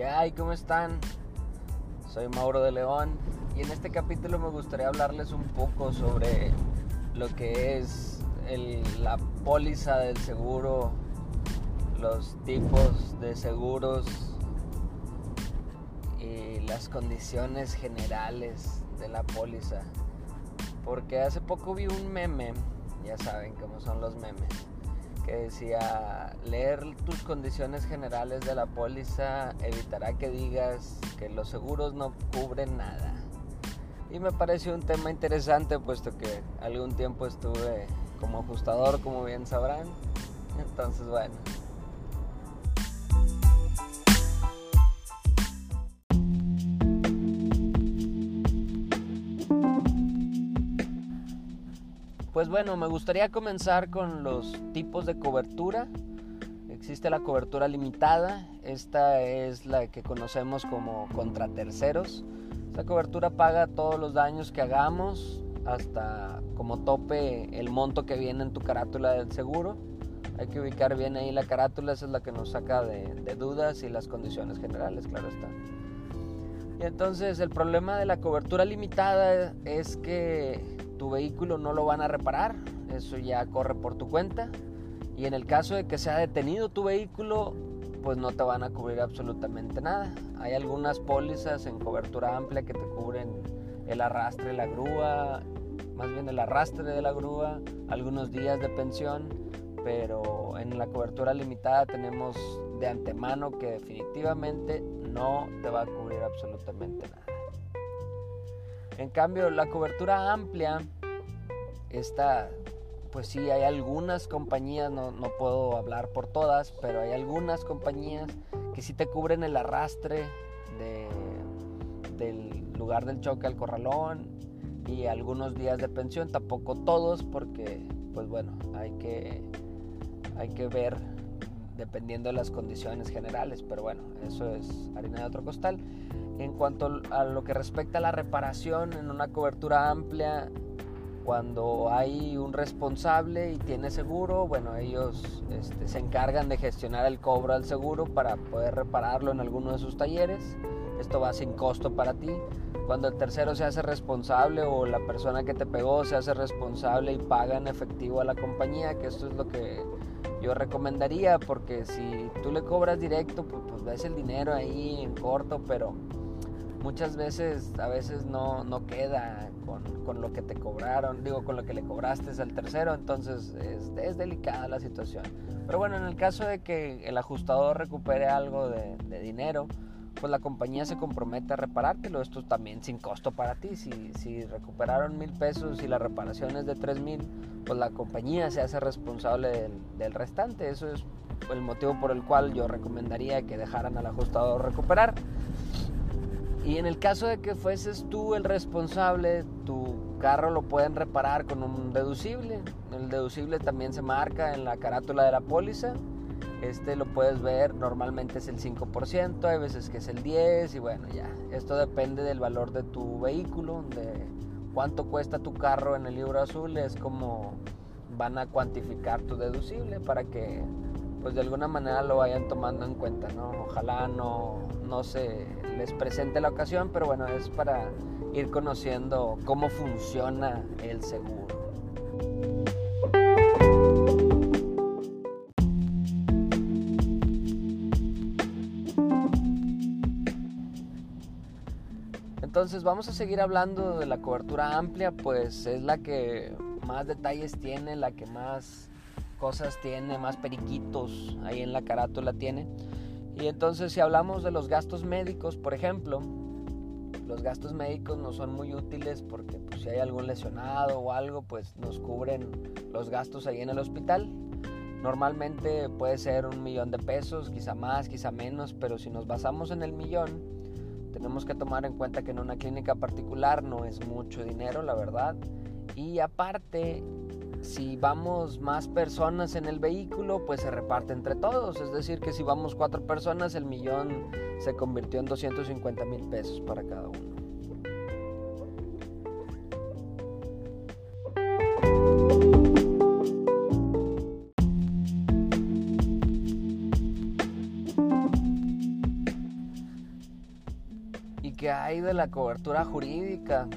¿Qué? ¿Cómo están? Soy Mauro de León y en este capítulo me gustaría hablarles un poco sobre lo que es la póliza del seguro, los tipos de seguros y las condiciones generales de la póliza. Porque hace poco vi un meme, ya saben cómo son los memes que decía, leer tus condiciones generales de la póliza evitará que digas que los seguros no cubren nada. Y me pareció un tema interesante puesto que algún tiempo estuve como ajustador, como bien sabrán. Entonces, bueno, Pues bueno, me gustaría comenzar con los tipos de cobertura. Existe la cobertura limitada, esta es la que conocemos como contra terceros. Esta cobertura paga todos los daños que hagamos hasta como tope el monto que viene en tu carátula del seguro. Hay que ubicar bien ahí la carátula, esa es la que nos saca de, de dudas y las condiciones generales, claro está. Y entonces el problema de la cobertura limitada es que tu vehículo no lo van a reparar, eso ya corre por tu cuenta. Y en el caso de que sea detenido tu vehículo, pues no te van a cubrir absolutamente nada. Hay algunas pólizas en cobertura amplia que te cubren el arrastre de la grúa, más bien el arrastre de la grúa, algunos días de pensión, pero en la cobertura limitada tenemos de antemano que definitivamente no te va a cubrir absolutamente nada. En cambio, la cobertura amplia, esta, pues sí, hay algunas compañías, no, puedo hablar por todas, pero hay algunas compañías que sí te cubren el arrastre del lugar del choque al corralón y algunos días de pensión, tampoco todos, porque, pues bueno, hay que, hay que ver dependiendo de las condiciones generales, pero bueno, eso es harina de otro costal. En cuanto a lo que respecta a la reparación en una cobertura amplia, cuando hay un responsable y tiene seguro, bueno, ellos este, se encargan de gestionar el cobro al seguro para poder repararlo en alguno de sus talleres. Esto va sin costo para ti. Cuando el tercero se hace responsable o la persona que te pegó se hace responsable y paga en efectivo a la compañía, que esto es lo que yo recomendaría, porque si tú le cobras directo, pues, pues ves el dinero ahí en corto, pero muchas veces a veces no, no queda con, con, lo que te cobraron, digo, con lo que le cobraste al tercero, entonces es, delicada la situación. Pero bueno, en el caso de que el ajustador recupere algo de, dinero, pues la compañía se compromete a reparártelo, esto también sin costo para ti, si, si recuperaron mil pesos y la reparación es de tres mil, pues la compañía se hace responsable del, del restante, eso es el motivo por el cual yo recomendaría que dejaran al ajustador recuperar. Y en el caso de que fueses tú el responsable, tu carro lo pueden reparar con un deducible. El deducible también se marca en la carátula de la póliza. Este lo puedes ver, normalmente es el 5%, hay veces que es el 10% y bueno, ya. Esto depende del valor de tu vehículo, de cuánto cuesta tu carro en el libro azul, es como van a cuantificar tu deducible para que pues de alguna manera lo vayan tomando en cuenta, ¿no? Ojalá no, no se les presente la ocasión, pero bueno, es para ir conociendo cómo funciona el seguro. Entonces vamos a seguir hablando de la cobertura amplia, pues es la que más detalles tiene, la que más cosas tiene, más periquitos ahí en la carátula tiene. Y entonces si hablamos de los gastos médicos, por ejemplo, los gastos médicos no son muy útiles porque pues, si hay algún lesionado o algo, pues nos cubren los gastos ahí en el hospital. Normalmente puede ser un millón de pesos, quizá más, quizá menos, pero si nos basamos en el millón, tenemos que tomar en cuenta que en una clínica particular no es mucho dinero, la verdad. Y aparte, si vamos más personas en el vehículo, pues se reparte entre todos. Es decir, que si vamos cuatro personas, el millón se convirtió en 250 mil pesos para cada uno. ¿Qué hay de la cobertura jurídica?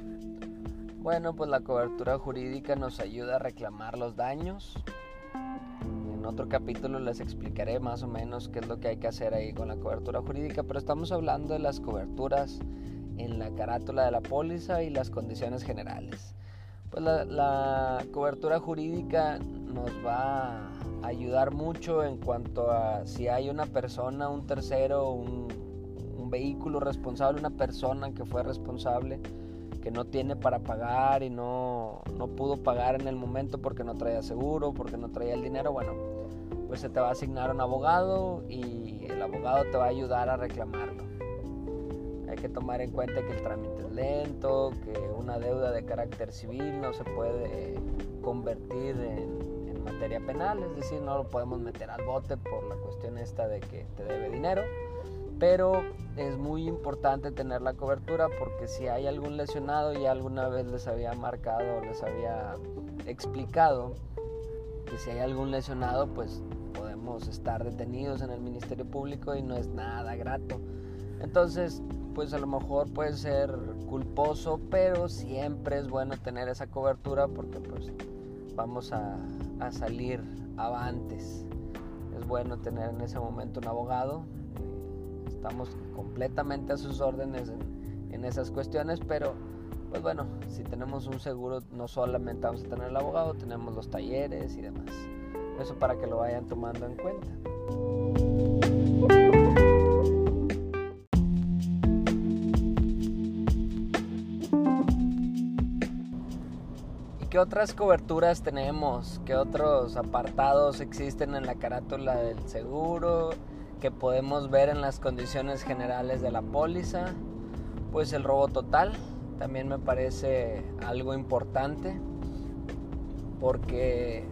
Bueno, pues la cobertura jurídica nos ayuda a reclamar los daños. En otro capítulo les explicaré más o menos qué es lo que hay que hacer ahí con la cobertura jurídica, pero estamos hablando de las coberturas en la carátula de la póliza y las condiciones generales. Pues la, cobertura jurídica nos va a ayudar mucho en cuanto a si hay una persona, un tercero, un vehículo responsable, una persona que fue responsable que no tiene para pagar y no, no pudo pagar en el momento porque no traía seguro, porque no traía el dinero, bueno, pues se te va a asignar un abogado y el abogado te va a ayudar a reclamarlo. Hay que tomar en cuenta que el trámite es lento, que una deuda de carácter civil no se puede convertir en, materia penal, es decir, no lo podemos meter al bote por la cuestión esta de que te debe dinero pero es muy importante tener la cobertura porque si hay algún lesionado, ya alguna vez les había marcado, les había explicado que si hay algún lesionado, pues podemos estar detenidos en el Ministerio Público y no es nada grato. Entonces, pues a lo mejor puede ser culposo, pero siempre es bueno tener esa cobertura porque pues vamos a, a salir avantes. Es bueno tener en ese momento un abogado estamos completamente a sus órdenes en, esas cuestiones, pero pues bueno, si tenemos un seguro no solamente vamos a tener el abogado, tenemos los talleres y demás. Eso para que lo vayan tomando en cuenta. ¿Y qué otras coberturas tenemos? ¿Qué otros apartados existen en la carátula del seguro? Que podemos ver en las condiciones generales de la póliza, pues el robo total también me parece algo importante porque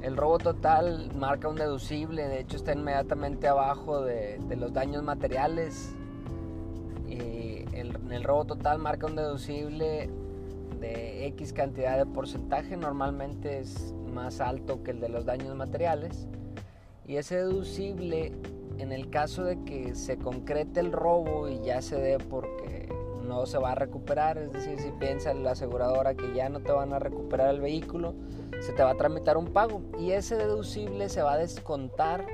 el robo total marca un deducible, de hecho está inmediatamente abajo de, los daños materiales y el, el robo total marca un deducible de X cantidad de porcentaje, normalmente es más alto que el de los daños materiales y ese deducible en el caso de que se concrete el robo y ya se dé porque no se va a recuperar, es decir, si piensa la aseguradora que ya no te van a recuperar el vehículo, se te va a tramitar un pago y ese deducible se va a descontar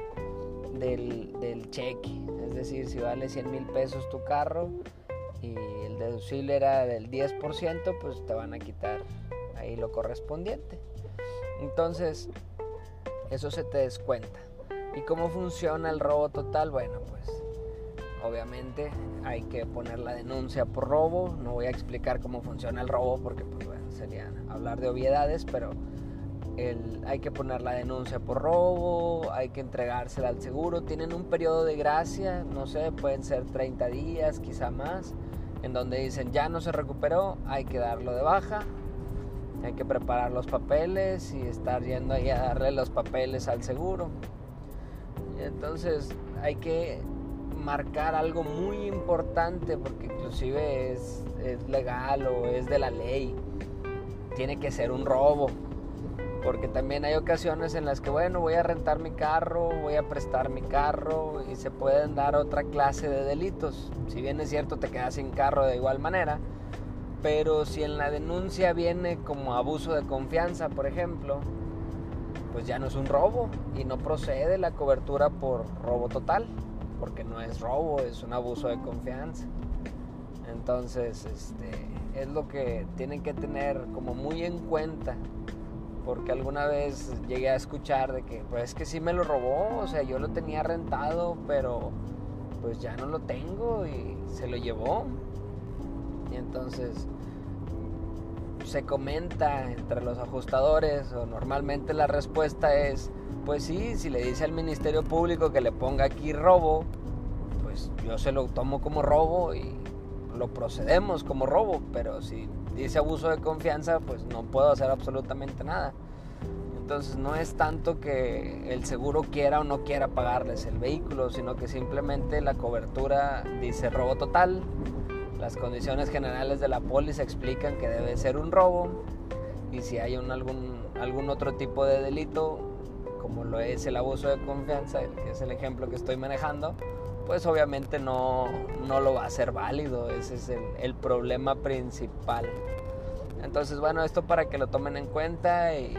del, cheque, es decir, si vale 100 mil pesos tu carro y el deducible era del 10%, pues te van a quitar ahí lo correspondiente. Entonces, eso se te descuenta. ¿Y cómo funciona el robo total? Bueno, pues obviamente hay que poner la denuncia por robo. No voy a explicar cómo funciona el robo porque pues, bueno, sería hablar de obviedades, pero hay que poner la denuncia por robo, hay que entregársela al seguro. Tienen un periodo de gracia, no sé, pueden ser 30 días, quizá más, en donde dicen ya no se recuperó, hay que darlo de baja. Hay que preparar los papeles y estar yendo ahí a darle los papeles al seguro. Entonces hay que marcar algo muy importante porque inclusive es, legal o es de la ley. Tiene que ser un robo. Porque también hay ocasiones en las que, bueno, voy a rentar mi carro, voy a prestar mi carro y se pueden dar otra clase de delitos. Si bien es cierto, te quedas sin carro de igual manera. Pero si en la denuncia viene como abuso de confianza, por ejemplo, pues ya no es un robo y no procede la cobertura por robo total, porque no es robo, es un abuso de confianza. Entonces, este, es lo que tienen que tener como muy en cuenta, porque alguna vez llegué a escuchar de que, pues es que sí me lo robó, o sea, yo lo tenía rentado, pero pues ya no lo tengo y se lo llevó. Y entonces, se comenta entre los ajustadores o normalmente la respuesta es, pues sí, si le dice al Ministerio Público que le ponga aquí robo, pues yo se lo tomo como robo y lo procedemos como robo, pero si dice abuso de confianza, pues no puedo hacer absolutamente nada. Entonces no es tanto que el seguro quiera o no quiera pagarles el vehículo, sino que simplemente la cobertura dice robo total, las condiciones generales de la póliza explican que debe ser un robo y si hay algún, algún otro tipo de delito, como lo es el abuso de confianza, que es el ejemplo que estoy manejando, pues obviamente no, no lo va a ser válido. Ese es el, el problema principal. Entonces, bueno, esto para que lo tomen en cuenta y,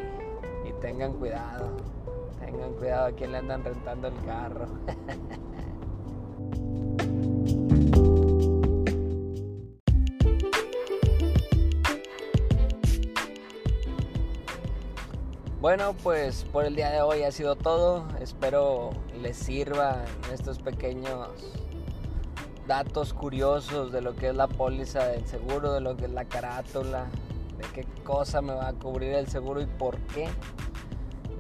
y tengan cuidado. Tengan cuidado a quién le andan rentando el carro. Bueno, pues por el día de hoy ha sido todo. Espero les sirvan estos pequeños datos curiosos de lo que es la póliza del seguro, de lo que es la carátula, de qué cosa me va a cubrir el seguro y por qué.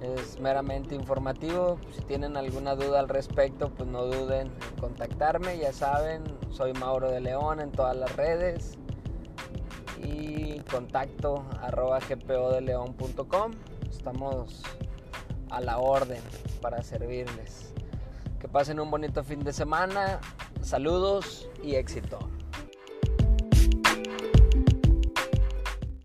Es meramente informativo. Si tienen alguna duda al respecto, pues no duden en contactarme. Ya saben, soy Mauro de León en todas las redes y contacto arroba gpodeleon.com estamos a la orden para servirles. Que pasen un bonito fin de semana, saludos y éxito.